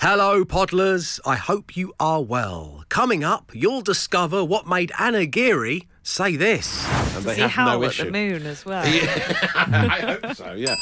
Hello, Podlers. I hope you are well. Coming up, you'll discover what made Anna Geary say this. And they Does he have howl no at issue. the moon as well? I hope so, yeah.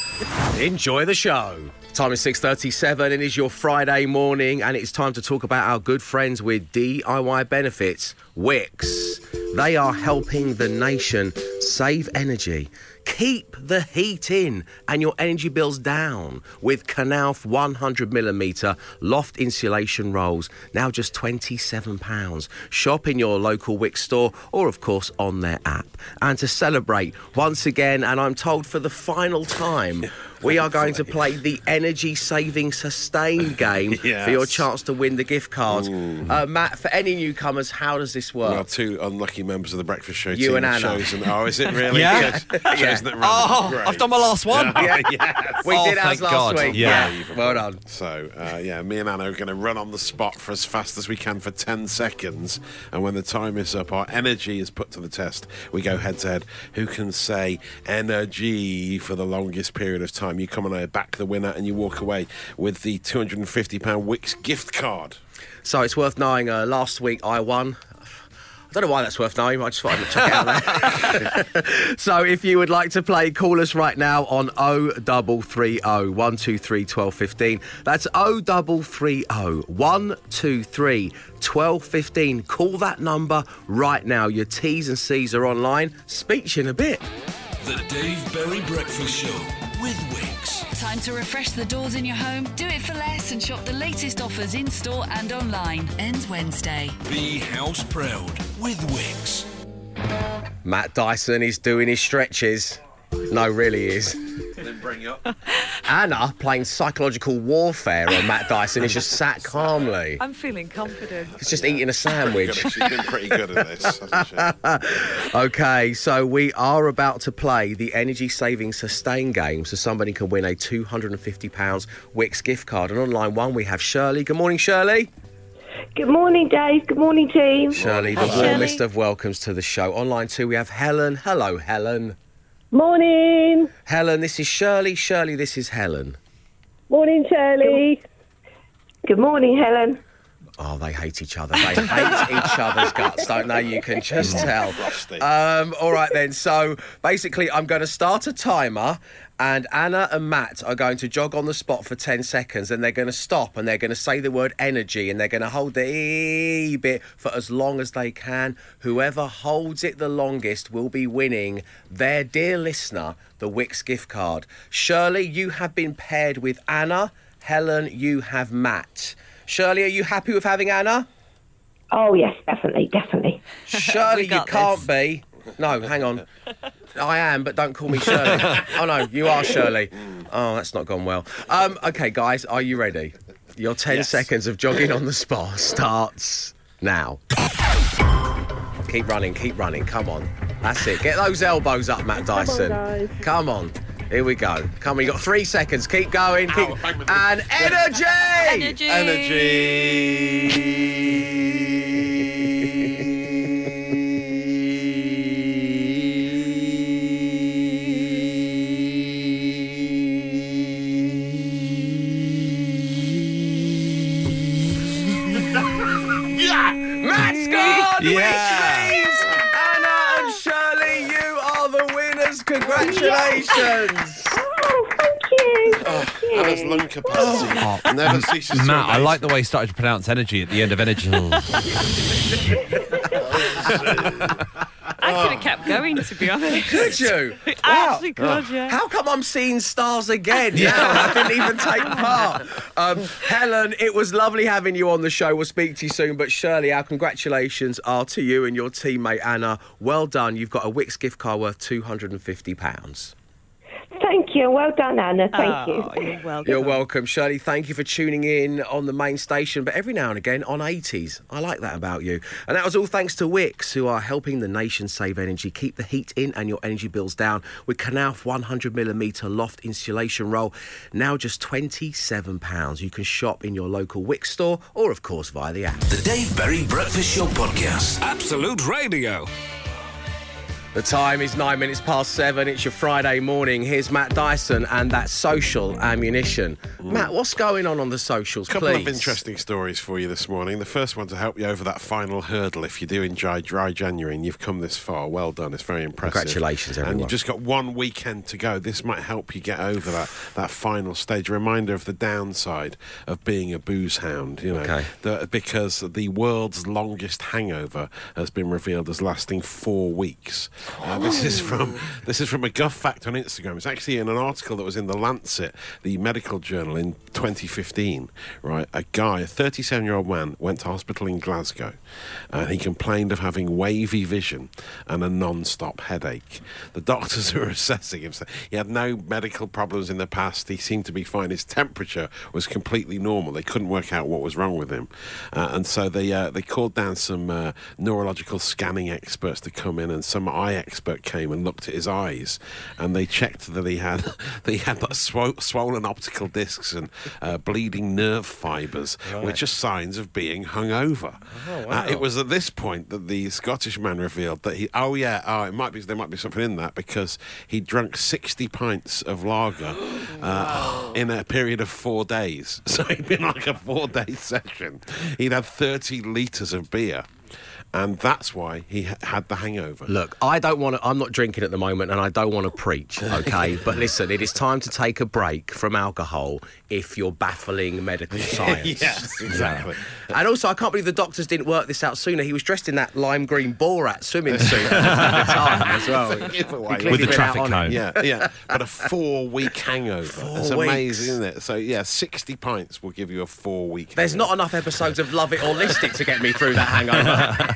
Enjoy the show. Time is 6.37. It is your Friday morning and it's time to talk about our good friends with DIY Benefits, Wix. They are helping the nation save energy. Keep the heat in and your energy bills down with Knauf 100mm loft insulation rolls, now just £27. Shop in your local Wix store or, of course, on their app. And to celebrate once again, and I'm told for the final time, we are going to play the energy saving sustain game for your chance to win the gift card. Uh, Matt, for any newcomers, how does this work? Well, two unlucky members of the breakfast show You team and Anna. chosen. Oh, is it really? Yeah. Good. Chosen it Oh, randomly. I've done my last one. Yeah. yes. we Oh, did ours last God. week. Yeah. Well done. So, uh, yeah, me and Anna are going to run on the spot for as fast as we can for 10 seconds. And when the time is up, our energy is put to the test. We go head to head. Who can say energy for the longest period of time? You come and I back the winner, and you walk away with the £250 Wix gift card. So it's worth knowing. Uh, last week I won. I don't know why that's worth knowing. I just thought I'd check it out there. so if you would like to play, call us right now on 0330 123 1215. That's 0330 123 1215. Call that number right now. Your T's and C's are online. Speak to you in a bit. The Dave Berry Breakfast Show with Wix. Time to refresh the doors in your home, do it for less, and shop the latest offers in store and online. Ends Wednesday. Be house proud with Wix. Matt Dyson is doing his stretches. No, really is. Then bring up. Anna playing psychological warfare on Matt Dyson is just sat calmly. I'm feeling confident. He's just eating a sandwich. She's been pretty good at this, hasn't she? Okay, so we are about to play the energy saving sustain game so somebody can win a £250 Wix gift card. And on line one, we have Shirley. Good morning, Shirley. Good morning, Dave. Good morning, team. Shirley, the Hi, warmest Shirley. of welcomes to the show. On line two, we have Helen. Hello, Helen. Morning. Helen, this is Shirley. Shirley, this is Helen. Morning, Shirley. Good morning, Helen. Oh, they hate each other. They hate each other's guts, don't they? You can just tell. Um, all right, then. So basically, I'm going to start a timer, and Anna and Matt are going to jog on the spot for 10 seconds, and they're going to stop and they're going to say the word energy, and they're going to hold the E bit for as long as they can. Whoever holds it the longest will be winning their dear listener the Wix gift card. Shirley, you have been paired with Anna. Helen, you have Matt. Shirley, are you happy with having Anna? Oh, yes, definitely, definitely. Shirley, you can't this. be. No, hang on. I am, but don't call me Shirley. oh no, you are Shirley. Oh, that's not gone well. Um, okay, guys, are you ready? Your 10 Yes. seconds of jogging on the spot starts now. Keep running, keep running. Come on. That's it. Get those elbows up, Matt Dyson. guys. Come on. Here we go. Come on, you got three seconds. Keep going. Keep... Ow, bang my knee. And energy! Energy. Matt Congratulations! Oh, thank you. Thank you. Anna's lung capacity never ceases to Matt, I amaze like the way you started to pronounce energy at the end of energy. I could have kept going, to be honest. Could you? I actually could, yeah. How come I'm seeing stars again now? I didn't even take part. Um, Helen, it was lovely having you on the show. We'll speak to you soon. But Shirley, our congratulations are to you and your teammate Anna. Well done. You've got a Wix gift card worth £250. Thank you. Well done, Anna. Thank ah, Oh, you. you're welcome. You're welcome, Shirley. Thank you for tuning in on the main station, but every now and again on 80s. I like that about you. And that was all thanks to Wix, who are helping the nation save energy, keep the heat in and your energy bills down with Knauf 100mm loft insulation roll. Now just £27. You can shop in your local Wix store or, of course, via the app. The Dave Berry Breakfast Show Podcast. Absolute Radio. The time is nine minutes past seven. It's your Friday morning. Here's Matt Dyson and that social ammunition. Mm. Matt, what's going on on the socials, A couple please? of interesting stories for you this morning. The first one to help you over that final hurdle. If you do enjoy dry January and you've come this far, well done. It's very impressive. Congratulations, everyone. And you've just got one weekend to go. This might help you get over that, that final stage. A reminder of the downside of being a booze hound, you know, Okay. the, because the world's longest hangover has been revealed as lasting four weeks. Uh, this is from this is from a Guff fact on Instagram. It's actually in an article that was in the Lancet, the medical journal, in 2015. Right, a guy, a 37 year old man, went to hospital in Glasgow, and he complained of having wavy vision and a non-stop headache. The doctors who were assessing him said he had no medical problems in the past. He seemed to be fine. His temperature was completely normal. They couldn't work out what was wrong with him, uh, and so they uh, they called down some uh, neurological scanning experts to come in, and some eye expert came and looked at his eyes, and they checked that he had that he had swo- swollen optical discs and uh, bleeding nerve fibres, which are signs of being hungover. uh, it was at this point that the Scottish man revealed that he oh yeah oh it might be there might be something in that because he drunk sixty pints of lager uh, in a period of four days. So he'd been like a four day session. He'd had thirty litres of beer. And that's why he ha- had the hangover. Look, I don't want to. I'm not drinking at the moment, and I don't want to preach. Okay, but listen, it is time to take a break from alcohol if you're baffling medical science. yes, exactly. And also, I can't believe the doctors didn't work this out sooner. He was dressed in that lime green Borat swimming suit at the time as well. He With the traffic out cone. Yeah, yeah. But a four week hangover. Four It's weeks. amazing, isn't it? So, yeah, 60 pints will give you a four week There's not enough episodes of Love It or List It to get me through that hangover.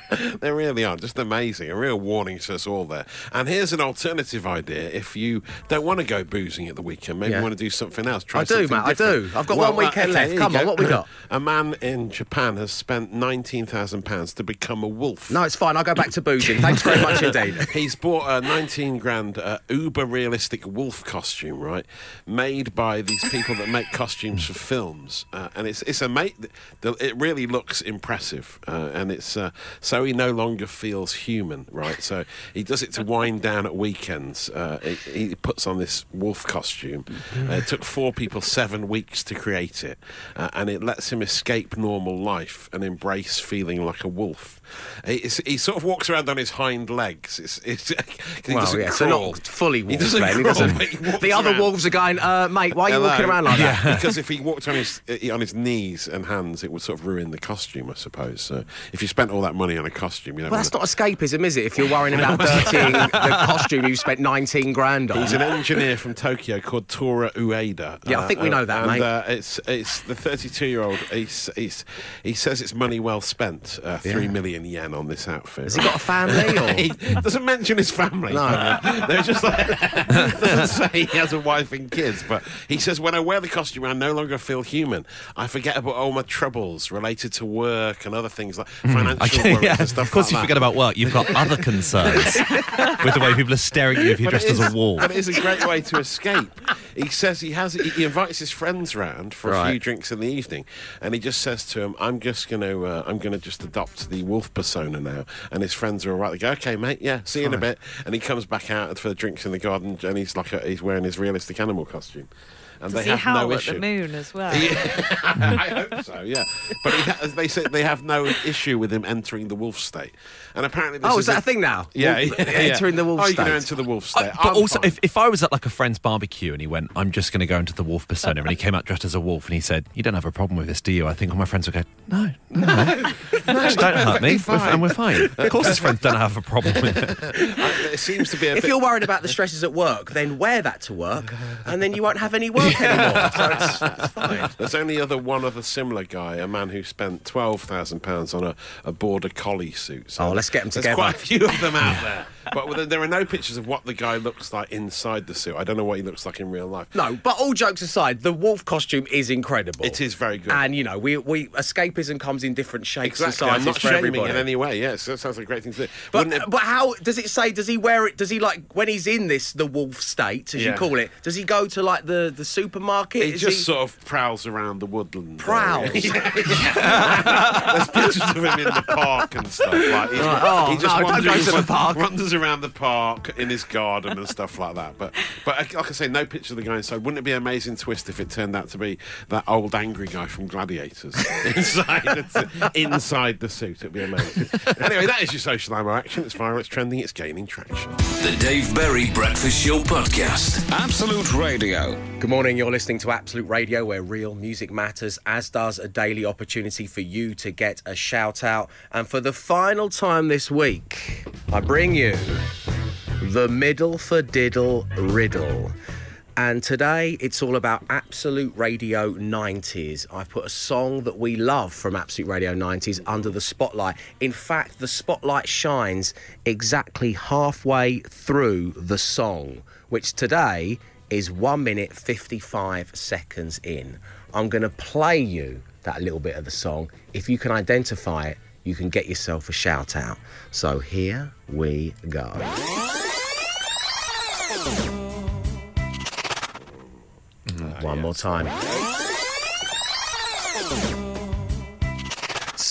They really are. Just amazing. A real warning to us all there. And here's an alternative idea. If you don't want to go boozing at the weekend, maybe Yeah. you want to do something else. Try I do, Matt, I do. I've got one weekend okay, left. Come on, go. what we got? A man in Japan has spent £19,000 to become a wolf. no, it's fine. I'll go back to boozing. Thanks very much indeed. He's bought a 19 grand uh, uber realistic wolf costume, right? Made by these people that make costumes for films, uh, and it's it's a mate. It really looks impressive, uh, and it's uh, so he no longer feels human, right? So he does it to wind down at weekends. Uh, he, he puts on this wolf costume. Uh, it took four people seven weeks to create it, uh, and it lets him escape normal life and embrace feeling like a wolf. He, it's- he sort of walks around on his hind legs. It's, it's, he well, doesn't yeah, so crawl. not fully He doesn't then. He crawl, doesn't. he The other around. wolves are going, uh, mate, why are you Hello. walking around like that? because if he walked on his uh, on his knees and hands, it would sort of ruin the costume, I suppose. So if you spent all that money on a costume, you don't. Well, that's not escapism, is it? If you're worrying about dirtying the costume you spent 19 grand on. He's an engineer from Tokyo called Tora Ueda. Yeah, I think we know that, and, mate. Uh, it's it's the 32 year old. He's, he's, he says it's money well spent. Uh, Three million yen on this outfit. Has he got a family? Or? he doesn't mention his family. No. They're just like doesn't say he has a wife and kids, but he says when I wear the costume, I no longer feel human. I forget about all my troubles related to work and other things like financial Okay, worries yeah. and stuff. Of course, like you that. forget about work. You've got other concerns with the way people are staring at you if you're But dressed it as a wolf. But it is a great way to escape. He says he has. He, invites his friends round for a few drinks in the evening, and he just says to him, "I'm just going to. Uh, I'm going to just adopt the wolf persona now." And his friends are all right. They go, "Okay, mate. Yeah, see you in a bit." And he comes back out for the drinks in the garden, and he's like, a, he's wearing his realistic animal costume. And Does they he have howl no at issue. the moon as well? I hope so, yeah. But he ha- they say they have no issue with him entering the wolf state, and apparently, this Oh, is that a thing now? Yeah, Wolf- yeah, yeah. entering the wolf Oh, you can state. enter the wolf I- state. but I'm also, fine. if, if I was at like a friend's barbecue and he went, I'm just going to go into the wolf persona, and he came out dressed as a wolf and he said, You don't have a problem with this, do you? I think all my friends would go, No, no, no. Just don't hurt me. We're, and we're fine. Of course, his friends don't have a problem with it. it seems to be a If bit you're worried about the stresses at work, then wear that to work, and then you won't have any work anymore. So it's, it's fine. There's only other one other similar guy, a man who spent twelve thousand pounds on a, a border collie suit. So Oh, let's get There's together. There's quite a few of them out there, but there are no pictures of what the guy looks like inside the suit. I don't know what he looks like in real life. No, but all jokes aside, the wolf costume is incredible. It is very good. And you know, we we escapism comes in different shapes Exactly, and I'm not for everybody. in any way. Yes, that sounds like a great thing to do. But, it- but how does it say? Does he wear it? Does he like when he's in this the wolf state, as Yeah. you call it? Does he go to like the the supermarket? he Is just sort of prowls around the woodland. Prowls? There's pictures of him in the park and stuff. Like oh, he just no, don't go to the park. wanders runs around the park in his garden and stuff like that. But but uh, like I say, no picture of the guy inside. Wouldn't it be an amazing twist if it turned out to be that old angry guy from Gladiators inside the, inside the suit? It'd be amazing. anyway, that is your social ammo action. It's viral. It's trending. It's gaining traction. The Dave Berry Breakfast Show Podcast. Absolute Radio. Good morning. You're listening to Absolute Radio, where real music matters, as does a daily opportunity for you to get a shout out. And for the final time this week, I bring you the Middle for Diddle Riddle. And today it's all about Absolute Radio 90s. I've put a song that we love from Absolute Radio 90s under the spotlight. In fact, the spotlight shines exactly halfway through the song, which today is 1 minute 55 seconds in. I'm going to play you that little bit of the song. If you can identify it, you can get yourself a shout out. So here we go. Ah, One more time.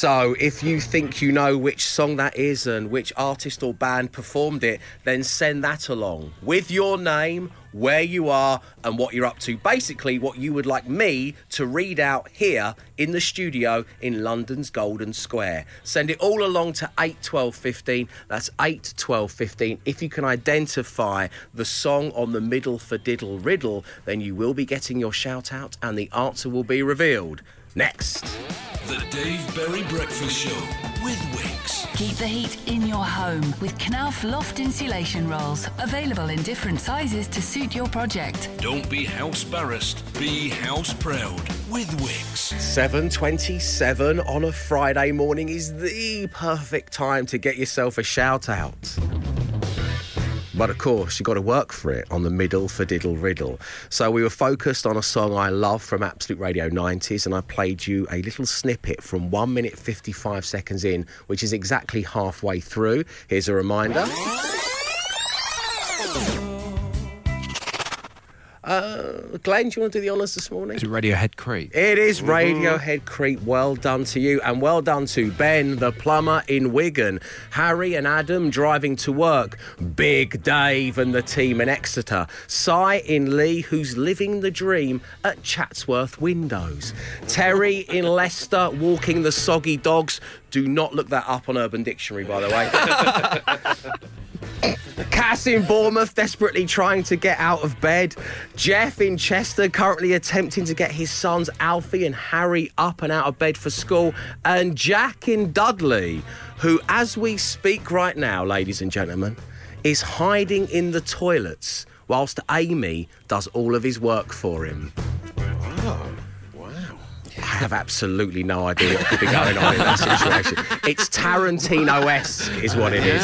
So, if you think you know which song that is and which artist or band performed it, then send that along with your name, where you are, and what you're up to. Basically, what you would like me to read out here in the studio in London's Golden Square. Send it all along to 81215. That's 81215. If you can identify the song on the middle for Diddle Riddle, then you will be getting your shout out and the answer will be revealed. Next. The Dave Berry Breakfast Show with Wix. Keep the heat in your home with Knauf Loft insulation rolls, available in different sizes to suit your project. Don't be house barrassed, be house proud with Wix. 7.27 on a Friday morning is the perfect time to get yourself a shout out. But of course, you've got to work for it on the middle for Diddle Riddle. So we were focused on a song I love from Absolute Radio 90s, and I played you a little snippet from 1 minute 55 seconds in, which is exactly halfway through. Here's a reminder. Uh, Glenn, do you want to do the honours this morning? To Radiohead Creep. It is Radiohead Creep. Well done to you, and well done to Ben, the plumber in Wigan, Harry and Adam driving to work, Big Dave and the team in Exeter, Cy in Lee, who's living the dream at Chatsworth Windows, Terry in Leicester walking the soggy dogs. Do not look that up on Urban Dictionary, by the way. Cass in Bournemouth desperately trying to get out of bed. Jeff in Chester currently attempting to get his sons Alfie and Harry up and out of bed for school. And Jack in Dudley, who, as we speak right now, ladies and gentlemen, is hiding in the toilets whilst Amy does all of his work for him. Oh, I have absolutely no idea what could be going on in that situation. It's Tarantino esque, is what it is.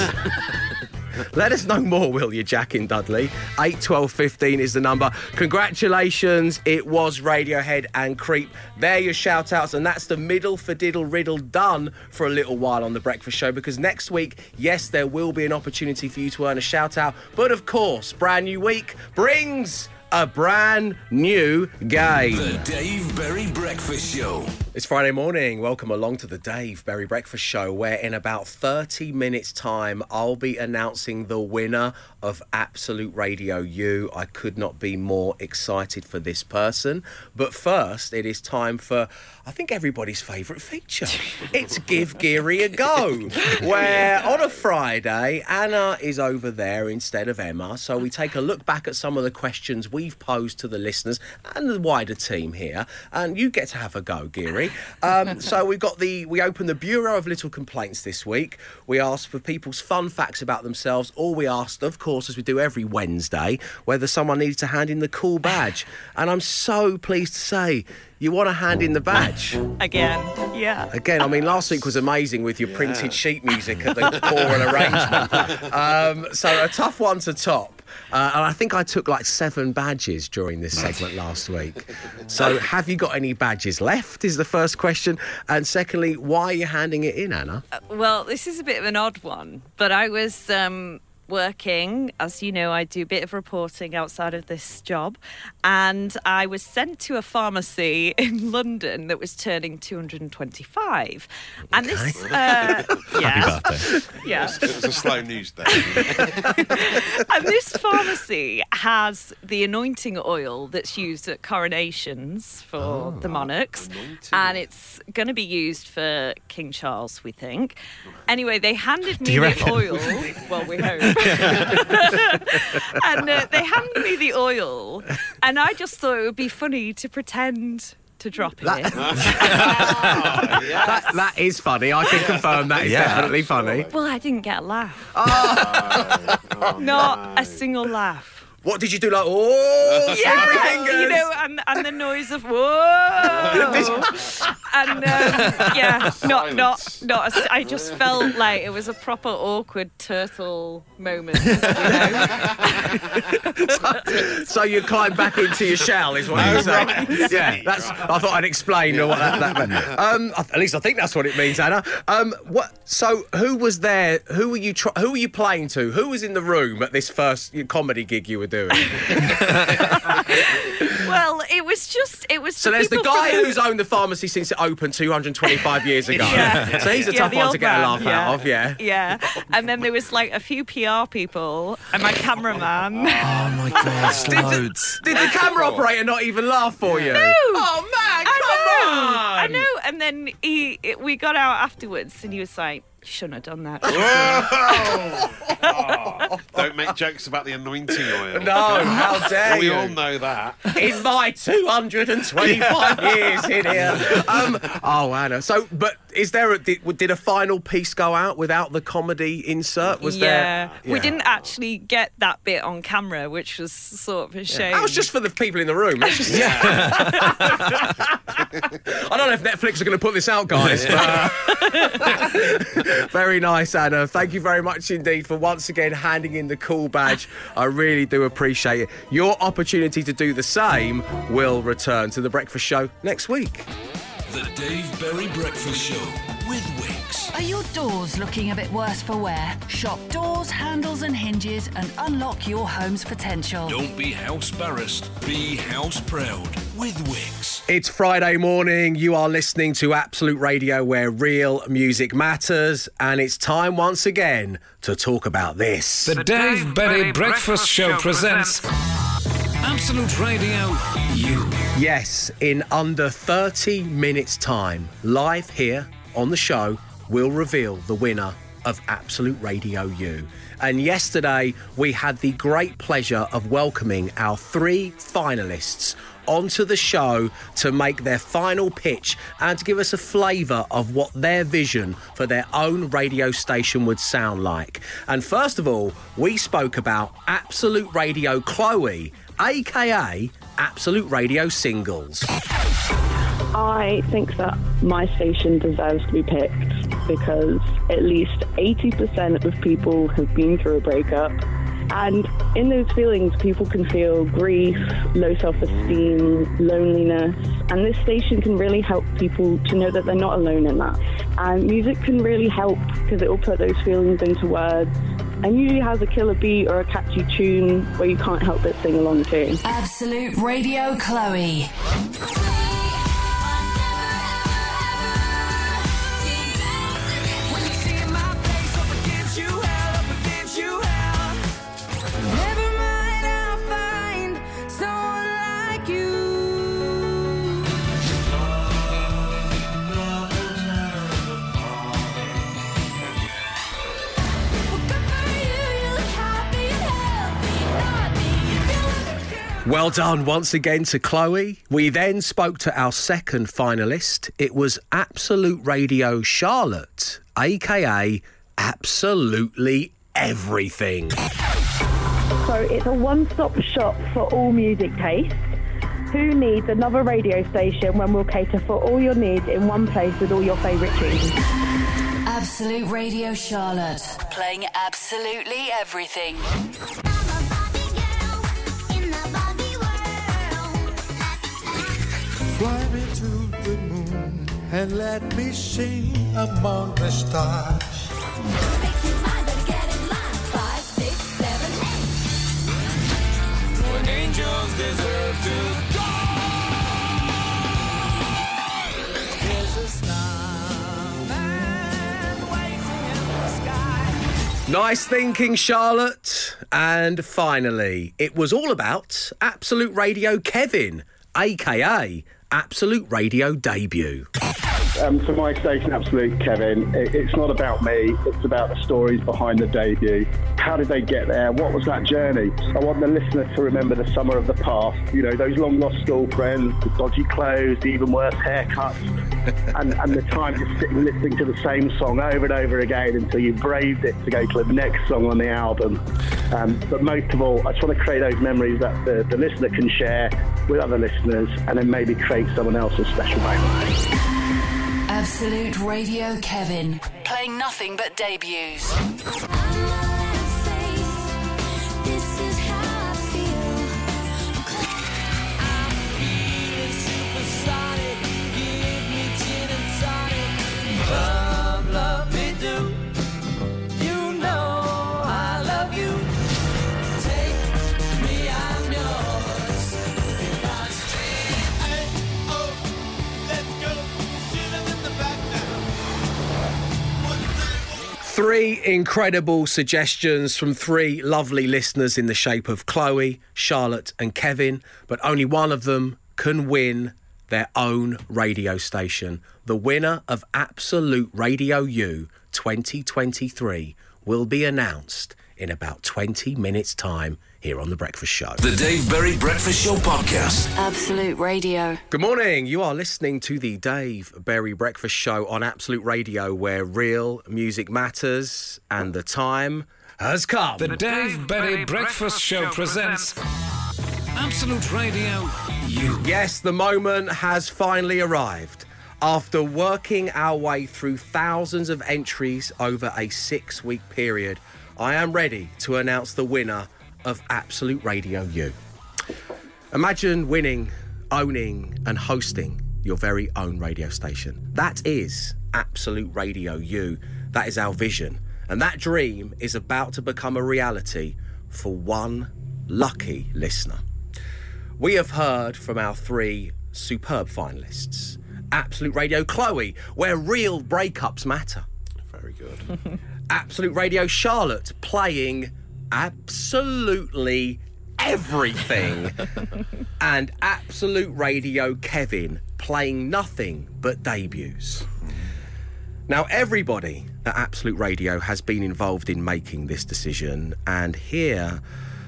Let us know more, will you, Jack in Dudley? 8 12 15 is the number. Congratulations, it was Radiohead and Creep. They're your shout outs, and that's the middle for Diddle Riddle done for a little while on The Breakfast Show because next week, yes, there will be an opportunity for you to earn a shout out, but of course, brand new week brings a brand new game. The Dave Berry Breakfast Show. It's Friday morning. Welcome along to the Dave Berry Breakfast Show, where in about 30 minutes' time, I'll be announcing the winner of Absolute Radio U. I could not be more excited for this person. But first, it is time for, I think, everybody's favourite feature. It's Give Geary a Go, where on a Friday, Anna is over there instead of Emma. So we take a look back at some of the questions we've posed to the listeners and the wider team here. And you get to have a go, Geary. Um, so we've got the we opened the Bureau of Little Complaints this week. We asked for people's fun facts about themselves, or we asked, of course, as we do every Wednesday, whether someone needs to hand in the cool badge. And I'm so pleased to say you want to hand in the badge. Again. Yeah. Again, I mean, last week was amazing with your printed sheet music at the choral arrangement. Um, so a tough one to top. Uh, and I think I took like seven badges during this segment last week. So have you got any badges left? Is the first question. And secondly, why are you handing it in, Anna? Well, this is a bit of an odd one, but I was um, working. As you know, I do a bit of reporting outside of this job. And I was sent to a pharmacy in London that was turning 225. And this. Uh, Happy yeah. birthday. Yeah. It was a slow news day. and this pharmacy has the anointing oil that's used at coronations for the monarchs, and it's going to be used for King Charles, we think. Anyway, they handed me the reckon? oil. Well, we hope. and uh, they handed me the oil, and I just thought it would be funny to pretend to drop it. in. That, that is funny. I can confirm that is Yeah. definitely funny. Well, I didn't get a laugh. Oh, Not no. a single laugh. What did you do? Like, oh, Yeah, slippery fingers. you know, and, and the noise of whoa, and um, yeah, not not not. A, I just felt like it was a proper awkward turtle moment. You know? So you climb back into your shell, is what you're saying? Yeah, that's. I thought I'd explain what that, that meant. Um, at least I think that's what it means, Anna. Um, what? So who was there? Who were you? Tr- who were you playing to? Who was in the room at this first comedy gig you were doing? well, it was just it was. So there's the guy from- who's owned the pharmacy since it opened 225 years ago. Yeah. So he's a Yeah, tough one to old get a laugh yeah. out of. Yeah. Yeah, and then there was like a few PR people and my cameraman. Oh my God, loads. Did the camera operator not even laugh for you? No. Oh man, come I know, on! I know. And then he, we got out afterwards, and he was like, "You shouldn't have done that." Oh. Don't make jokes about the anointing oil. No, how dare you! We you? all know that. in my 225 years in here. Um, oh, Anna. So, but is there a did, did a final piece go out without the comedy insert? Was yeah. there? we didn't actually get that bit on camera, which was sort of a shame. That was just for the people in the room. It's just, I don't know if Netflix are going to put this out, guys. But, very nice, Anna. Thank you very much indeed for once again handing in the cool badge. I really do appreciate it. Your opportunity to do the same will return to the breakfast show next week. The Dave Berry Breakfast Show with Are your doors looking a bit worse for wear? Shop doors, handles, and hinges and unlock your home's potential. Don't be house barrassed, be house proud with Wix. It's Friday morning. You are listening to Absolute Radio where real music matters. And it's time once again to talk about this. The Dave Berry Breakfast Show presents Absolute Radio U. Yes, in under 30 minutes' time, live here on the show, we'll reveal the winner of Absolute Radio U. And yesterday, we had the great pleasure of welcoming our three finalists onto the show to make their final pitch and to give us a flavour of what their vision for their own radio station would sound like. And first of all, we spoke about Absolute Radio Chloe, aka Absolute Radio Singles. I think that my station deserves to be picked because at least 80% of people have been through a breakup. And in those feelings, people can feel grief, low self esteem, loneliness. And this station can really help people to know that they're not alone in that. And music can really help because it will put those feelings into words and usually has a killer beat or a catchy tune where you can't help but sing along to. Absolute Radio Chloe. Well done once again to Chloe. We then spoke to our second finalist. It was Absolute Radio Charlotte, aka Absolutely Everything. So it's a one-stop shop for all music tastes. Who needs another radio station when we'll cater for all your needs in one place with all your favourite tunes? Absolute Radio Charlotte. Playing absolutely everything. Fly me to the moon and let me sing among the stars. Nice thinking, Charlotte. And finally, it was all about Absolute Radio Kevin, aka Absolute Radio debut. Um, for my station, Absolute Kevin, it, it's not about me, it's about the stories behind the debut. How did they get there? What was that journey? I want the listener to remember the summer of the past, you know, those long lost school friends, the dodgy clothes, the even worse haircuts, and, and the time just sitting listening to the same song over and over again until you braved it to go to the next song on the album. Um, but most of all, I just want to create those memories that the, the listener can share with other listeners and then maybe create someone else's special moment. Absolute Radio Kevin. Playing nothing but debuts. Love me Three incredible suggestions from three lovely listeners in the shape of Chloe, Charlotte, and Kevin, but only one of them can win their own radio station. The winner of Absolute Radio U 2023 will be announced in about 20 minutes' time here on The Breakfast Show. The Dave Berry Breakfast Show Podcast. Absolute Radio. Good morning. You are listening to the Dave Berry Breakfast Show on Absolute Radio, where real music matters and the time has come. The Dave Berry Breakfast Show presents Absolute Radio U. Yes, the moment has finally arrived. After working our way through thousands of entries over a six week period, I am ready to announce the winner of Absolute Radio U. Imagine winning, owning, and hosting your very own radio station. That is Absolute Radio U. That is our vision. And that dream is about to become a reality for one lucky listener. We have heard from our three superb finalists. Absolute Radio Chloe, where real breakups matter. Very good. Absolute Radio Charlotte, playing absolutely everything. and Absolute Radio Kevin, playing nothing but debuts. Now, everybody at Absolute Radio has been involved in making this decision, and here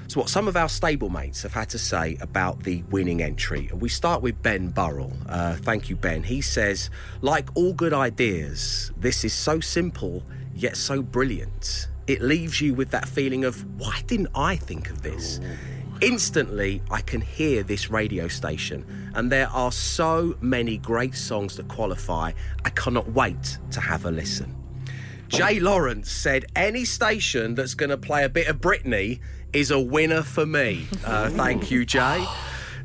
is what some of our stablemates have had to say about the winning entry. We start with Ben Burrell. Uh, thank you, Ben. He says, like all good ideas, this is so simple yet so brilliant. It leaves you with that feeling of, why didn't I think of this? Instantly, I can hear this radio station, and there are so many great songs that qualify. I cannot wait to have a listen. Jay Lawrence said, Any station that's going to play a bit of Britney is a winner for me. Uh, thank you, Jay.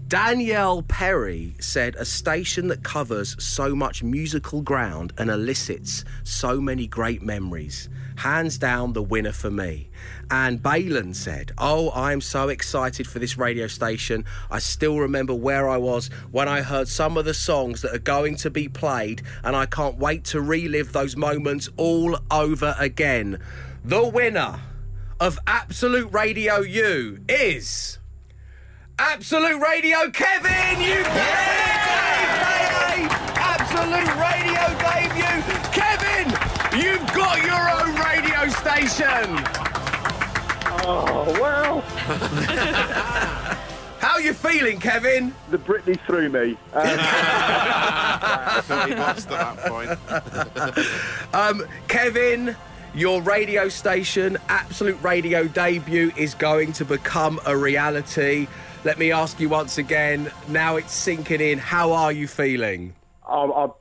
Danielle Perry said, A station that covers so much musical ground and elicits so many great memories. Hands down, the winner for me. And Balin said, Oh, I'm so excited for this radio station. I still remember where I was when I heard some of the songs that are going to be played, and I can't wait to relive those moments all over again. The winner of Absolute Radio U is. Absolute Radio Kevin, you aka Absolute Radio debut. Kevin, you've got your own radio station. Oh, well. How you feeling, Kevin? The Britney threw me. Um, he lost at that point. Um, Kevin, your radio station, Absolute Radio debut, is going to become a reality. Let me ask you once again, now it's sinking in, how are you feeling? I'm, I'm,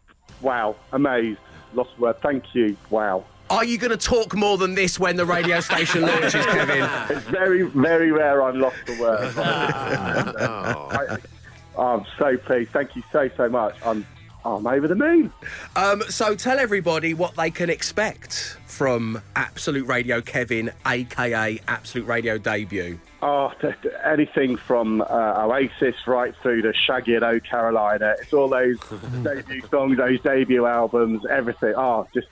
wow, amazed. Lost word. Thank you. Wow. Are you going to talk more than this when the radio station launches, Kevin? It's very, very rare I'm lost for words. I, I'm so pleased. Thank you so, so much. I'm, I'm over the moon. Um, so tell everybody what they can expect from Absolute Radio Kevin, aka Absolute Radio debut? Oh, th- th- anything from uh, Oasis right through to Shaggy and O Carolina. It's all those debut songs, those debut albums, everything. Oh, just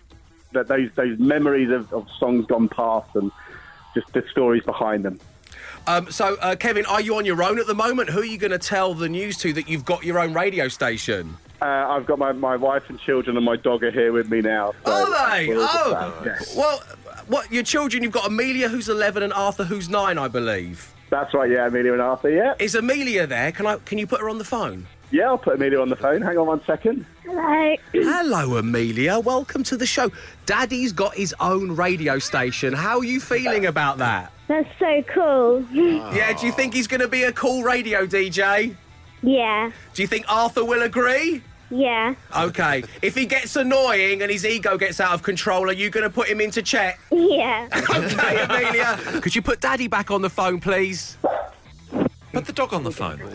that those those memories of, of songs gone past and just the stories behind them. Um, so, uh, Kevin, are you on your own at the moment? Who are you going to tell the news to that you've got your own radio station? Uh, I've got my, my wife and children and my dog are here with me now. so Are they? we're all just Oh, yes. well, what your children? You've got Amelia, who's eleven, and Arthur, who's nine, I believe. That's right, yeah, Amelia and Arthur, yeah. Is Amelia there? Can I? Can you put her on the phone? Yeah, I'll put Amelia on the phone. Hang on one second. Hello. Hello, Amelia. Welcome to the show. Daddy's got his own radio station. How are you feeling about that? That's so cool. Yeah, do you think he's going to be a cool radio DJ? Yeah. Do you think Arthur will agree? Yeah. Okay. If he gets annoying and his ego gets out of control, are you going to put him into check? Yeah. Okay, Amelia. Could you put Daddy back on the phone, please? Put the dog on the phone.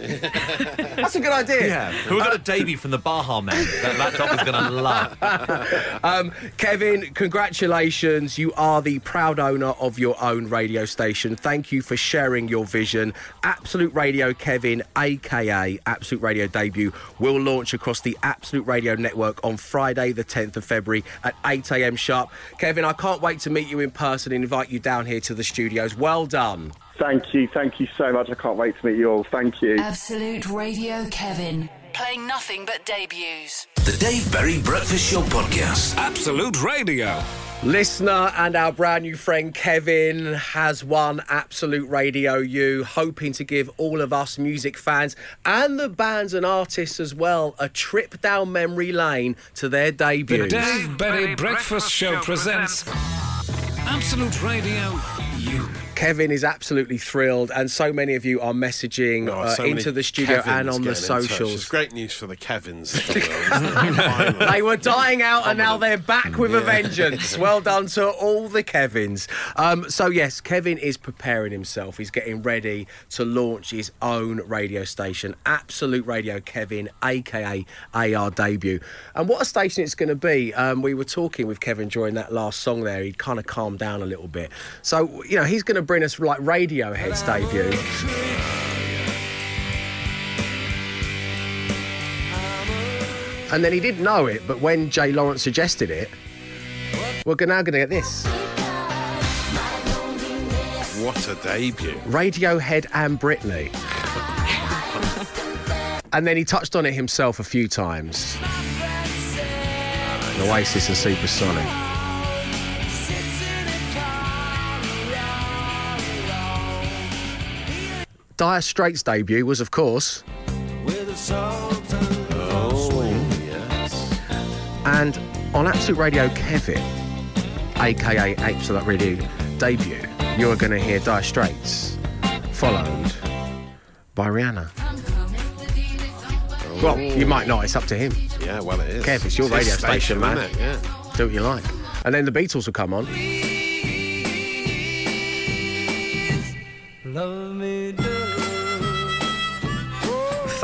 That's a good idea. Yeah, who got a debut from the Baha Men? that that dog is going to love. Um, Kevin, congratulations. You are the proud owner of your own radio station. Thank you for sharing your vision. Absolute Radio Kevin, aka Absolute Radio Debut, will launch across the Absolute Radio network on Friday, the 10th of February at 8 a.m. sharp. Kevin, I can't wait to meet you in person and invite you down here to the studios. Well done. Thank you, thank you so much. I can't wait to meet you all. Thank you. Absolute Radio Kevin. Playing nothing but debuts. The Dave Berry Breakfast Show Podcast. Absolute Radio. Listener and our brand new friend Kevin has won Absolute Radio U, hoping to give all of us music fans and the bands and artists as well a trip down memory lane to their The. Dave Berry Breakfast Show presents Absolute Radio U. Kevin is absolutely thrilled, and so many of you are messaging Oh, uh, so many into the studio Kevins and on the getting. It's socials. great news for the Kevins. the world. They were dying out and now they're back with a vengeance. Well done to all the Kevins. Um, so, yes, Kevin is preparing himself. He's getting ready to launch his own radio station, Absolute Radio Kevin, aka AR debut. And what a station it's going to be. Um, we were talking with Kevin during that last song there. He'd kind of calmed down a little bit. So, you know, he's going to bring us like Radiohead's debut. And then he didn't know it, but when Jay Lawrence suggested it, we're now going to get this What a debut. Radiohead and Britney. and then he touched on it himself a few times. Oasis and Supersonic. Dire Straits' debut was, of course, Oh, yes. and on Absolute Radio Kevin, aka Absolute Radio debut, you're going to hear Dire Straits, followed by Rihanna. Well, you might not, it's up to him. Yeah, well, it is. Kev, it's your his radio station, man. Yeah. Do what you like. And then the Beatles will come on.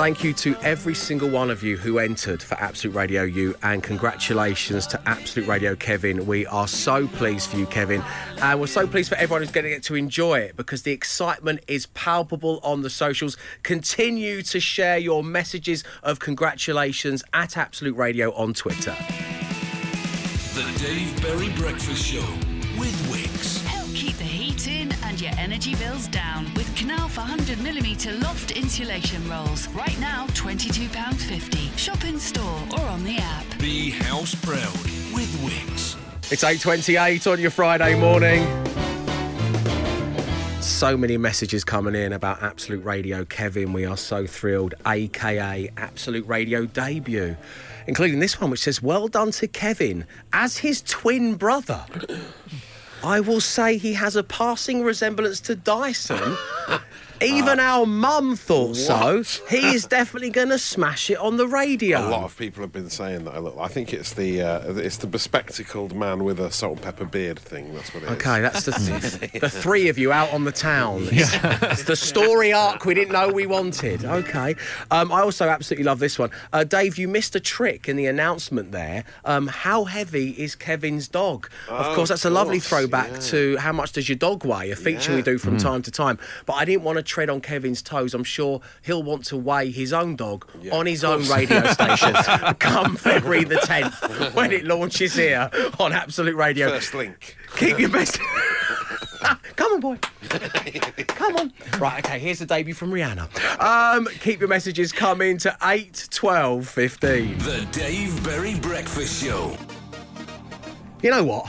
Thank you to every single one of you who entered for Absolute Radio U, and congratulations to Absolute Radio Kevin. We are so pleased for you, Kevin, and we're so pleased for everyone who's going to get to enjoy it because the excitement is palpable on the socials. Continue to share your messages of congratulations at Absolute Radio on Twitter. The Dave Berry Breakfast Show with Wix. Energy bills down with Knauf 100mm loft insulation rolls. Right now, £22.50. Shop in store or on the app. Be house proud with Wix. It's 8.28 on your Friday morning. So many messages coming in about Absolute Radio Kevin. We are so thrilled, aka Absolute Radio debut. Including this one, which says, Well done to Kevin as his twin brother. I will say he has a passing resemblance to Dyson Even our mum thought so. He is definitely going to smash it on the radio. A lot of people have been saying that I look. I think it's the uh, it's the bespectacled man with a salt and pepper beard thing. That's what it is. Okay, that's the, the three of you out on the town. It's, it's the story arc we didn't know we wanted. Okay. Um, I also absolutely love this one. Uh, Dave, you missed a trick in the announcement there. Um, how heavy is Kevin's dog? of Oh, course, that's a of lovely course, throwback yeah. to how much does your dog weigh, a feature we Yeah. do from Mm. time to time. But I didn't want to tread on Kevin's toes. I'm sure he'll want to weigh his own dog Yeah, on his own radio station come February the 10th when it launches here on Absolute Radio. First link. Keep your best. Come on, boy. Come on. Right, okay, here's the debut from Rihanna. Um, keep your messages coming to 8, 12, 15. The Dave Berry Breakfast Show. You know what?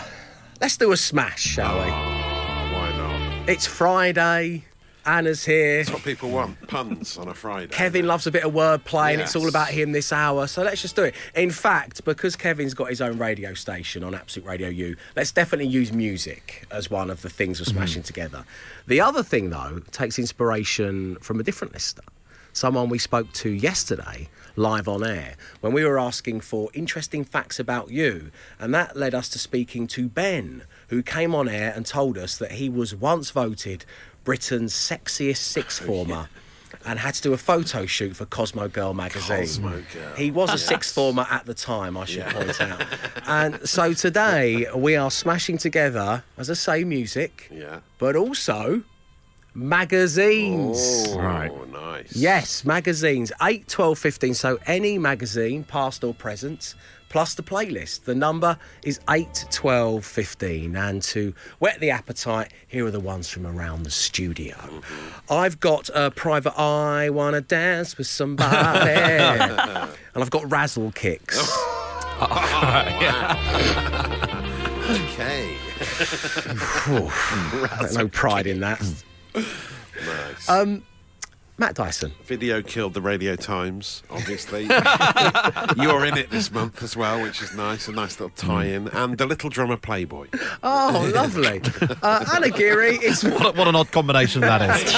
Let's do a smash, shall we? Why not? It's Friday. Anna's here. That's what people want. Puns on a Friday. Kevin loves a bit of wordplay and it's all about him this hour, so let's just do it. In fact, because Kevin's got his own radio station on Absolute Radio You, let's definitely use music as one of the things we're mm-hmm. smashing together. The other thing, though, takes inspiration from a different listener. Someone we spoke to yesterday live on air when we were asking for interesting facts about you. And that led us to speaking to Ben, who came on air and told us that he was once voted Britain's sexiest sixth oh, former and had to do a photo shoot for Cosmo Girl magazine. Cosmo Girl. He was a sixth former at the time, I should point out. And so today we are smashing together, as I say, music, Yeah. but also magazines. Oh, Right. nice. Yes, magazines. 8, 12, 15. So any magazine, past or present, plus the playlist. The number is 8, 12, 15. And to whet the appetite, here are the ones from around the studio. I've got a private eye, wanna dance with somebody. and I've got razzle kicks. Okay. no pride in that. Nice. Um, Matt Dyson. Video killed the Radio Times, obviously. You're in it this month as well, which is nice. A nice little tie in. And the little drummer Playboy. Oh, lovely. Uh, Anna Geary, it's What, what an odd combination that is.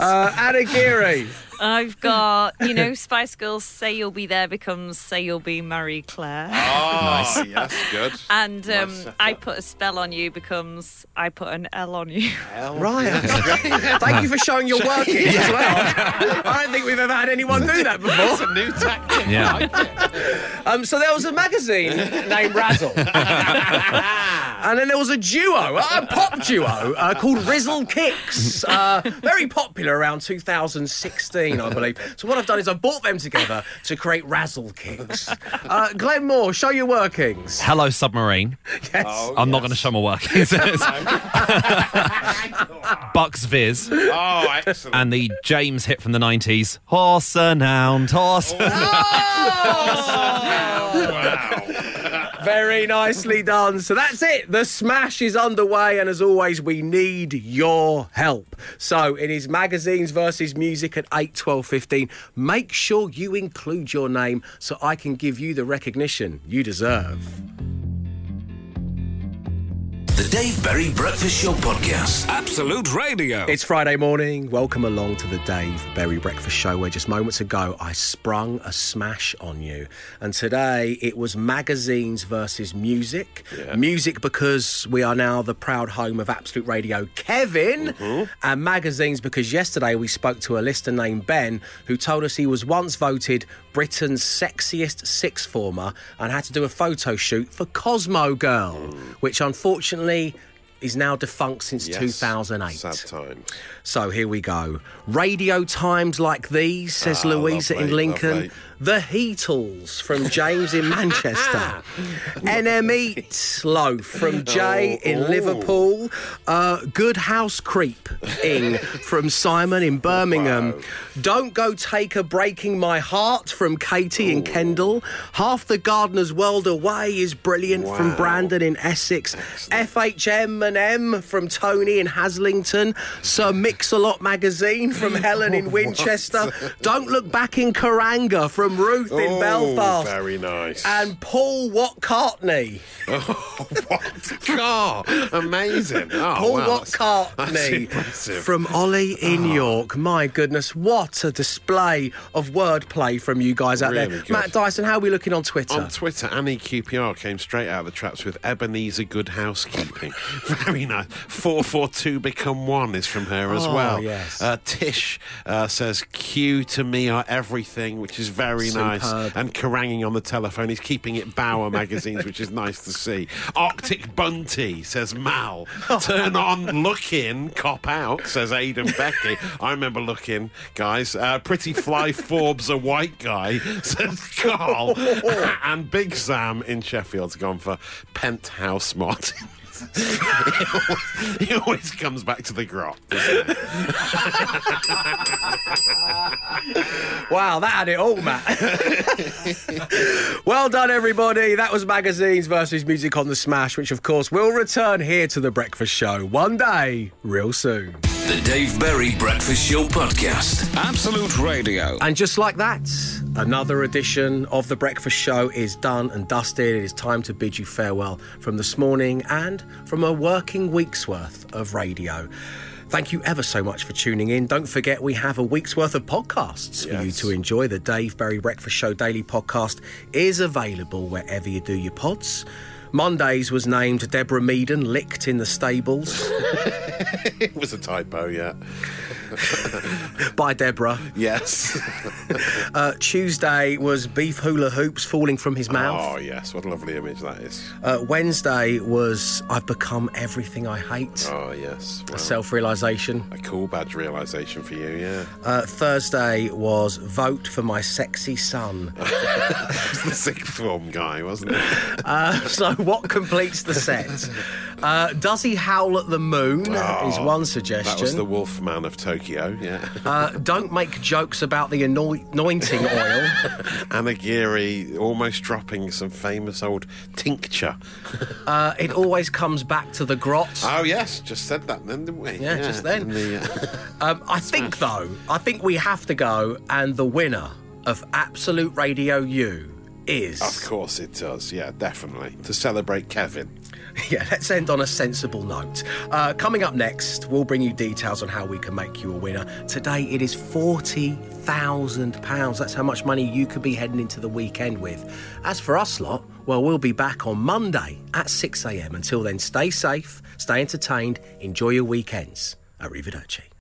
uh, Anna Geary. I've got, you know, Spice Girls Say You'll Be There becomes Say You'll Be Marie Claire. Oh, yes, good. And um, Nice. I put a spell on you becomes I put an L on you. Right. Thank you for showing your workings as well. I don't think we've ever had anyone do that before. It's a new tactic. Yeah. Um, so there was a magazine named Razzle. and then there was a duo, a pop duo uh, called Rizzle Kicks. Uh, very popular around 2016, I believe. So what I've done is I've brought them together to create Razzle Kicks. Uh, Glenn Moore, show your workings. Hello, submarine. Yes. I'm not going to show my workings. Bucks Viz Oh, excellent. and the James hit from the 90s. Horse and hound, horse. Very nicely done. So that's it. The smash is underway, and as always, we need your help. So it is magazines versus music at 8, 12, 15. Make sure you include your name so I can give you the recognition you deserve. The Dave Berry Breakfast Show Podcast. Absolute Radio. It's Friday morning. Welcome along to the Dave Berry Breakfast Show, where just moments ago I sprung a smash on you. And today it was magazines versus music. Music because we are now the proud home of Absolute Radio, Kevin. Mm-hmm. And magazines because yesterday we spoke to a listener named Ben who told us he was once voted Britain's sexiest sixth former and had to do a photo shoot for Cosmo Girl, mm. which unfortunately is now defunct since Yes. 2008. Sad times. So here we go. Radio times like these, says Ah, Louisa in Lincoln. lovely. The Heatles from James in Manchester. NM Eat Loaf from Jay Oh, in oh. Liverpool. Uh, Good House Creep Ing from Simon in Birmingham. Wow. Don't Go Take a Breaking My Heart from Katie in Kendal. Half the Gardener's World Away is brilliant from Brandon in Essex. FHM and M from Tony in Haslington. Sir Mix-a-Lot magazine from Helen in Winchester. Don't Look Back in Karanga from from Ruth in Oh, Belfast. very nice. And Paul Watcartney. what car? Amazing. Oh, Paul wow, Watcartney from Ollie in York. My goodness, what a display of wordplay from you guys out Really there. good. Matt Dyson, how are we looking on Twitter? On Twitter, Annie QPR came straight out of the traps with Ebenezer Good Housekeeping. Very nice. 442 Become One is from her as Oh, well. yes. Uh, Tish uh, says, Q to me are everything, which is very nice. Superb. And Karanging on the telephone. He's keeping it Bauer magazines, which is nice to see. Arctic Bunty says, Mal. Turn on, look in, cop out, says Aidan Becky. I remember looking, guys. Uh, Pretty Fly Forbes, a white guy, says Carl. and Big Sam in Sheffield's gone for Penthouse Martin. he always comes back to the grot. Wow, that had it all, Matt. well done, everybody. That was magazines versus music on the Smash, which, of course, will return here to the Breakfast Show one day, real soon. The Dave Berry Breakfast Show Podcast. Absolute Radio. And just like that, another edition of The Breakfast Show is done and dusted. It is time to bid you farewell from this morning and from a working week's worth of radio. Thank you ever so much for tuning in. Don't forget, we have a week's worth of podcasts for you to enjoy. The Dave Berry Breakfast Show Daily Podcast is available wherever you do your pods. Mondays was named Deborah Meaden, licked in the stables it was a typo, yeah. by Deborah. Yes. Uh, Tuesday was beef hula hoops falling from his mouth. Oh, yes. What a lovely image that is. Uh, Wednesday was I've become everything I hate. Oh, yes. Well, Self realization. a cool badge realisation for you, yeah. Uh, Thursday was vote for my sexy son. The sixth form guy, wasn't it? Uh, so, what completes the set? Uh, does he howl at the moon? is one suggestion. Oh, That was the Wolfman of Tokyo, yeah. uh, don't make jokes about the anointing oil. Anna Geary almost dropping some famous old tincture. Uh, it always comes back to the grot. Oh, yes, just said that then, didn't we? Yeah, just then. the, uh, Um, I think, though, I think we have to go, and the winner of Absolute Radio You is. of course it does, yeah, definitely. To celebrate Kevin. Yeah, let's end on a sensible note. Uh, coming up next, we'll bring you details on how we can make you a winner. Today, it is £40,000. That's how much money you could be heading into the weekend with. As for us lot, well, we'll be back on Monday at 6am. Until then, stay safe, stay entertained, enjoy your weekends. Arrivederci.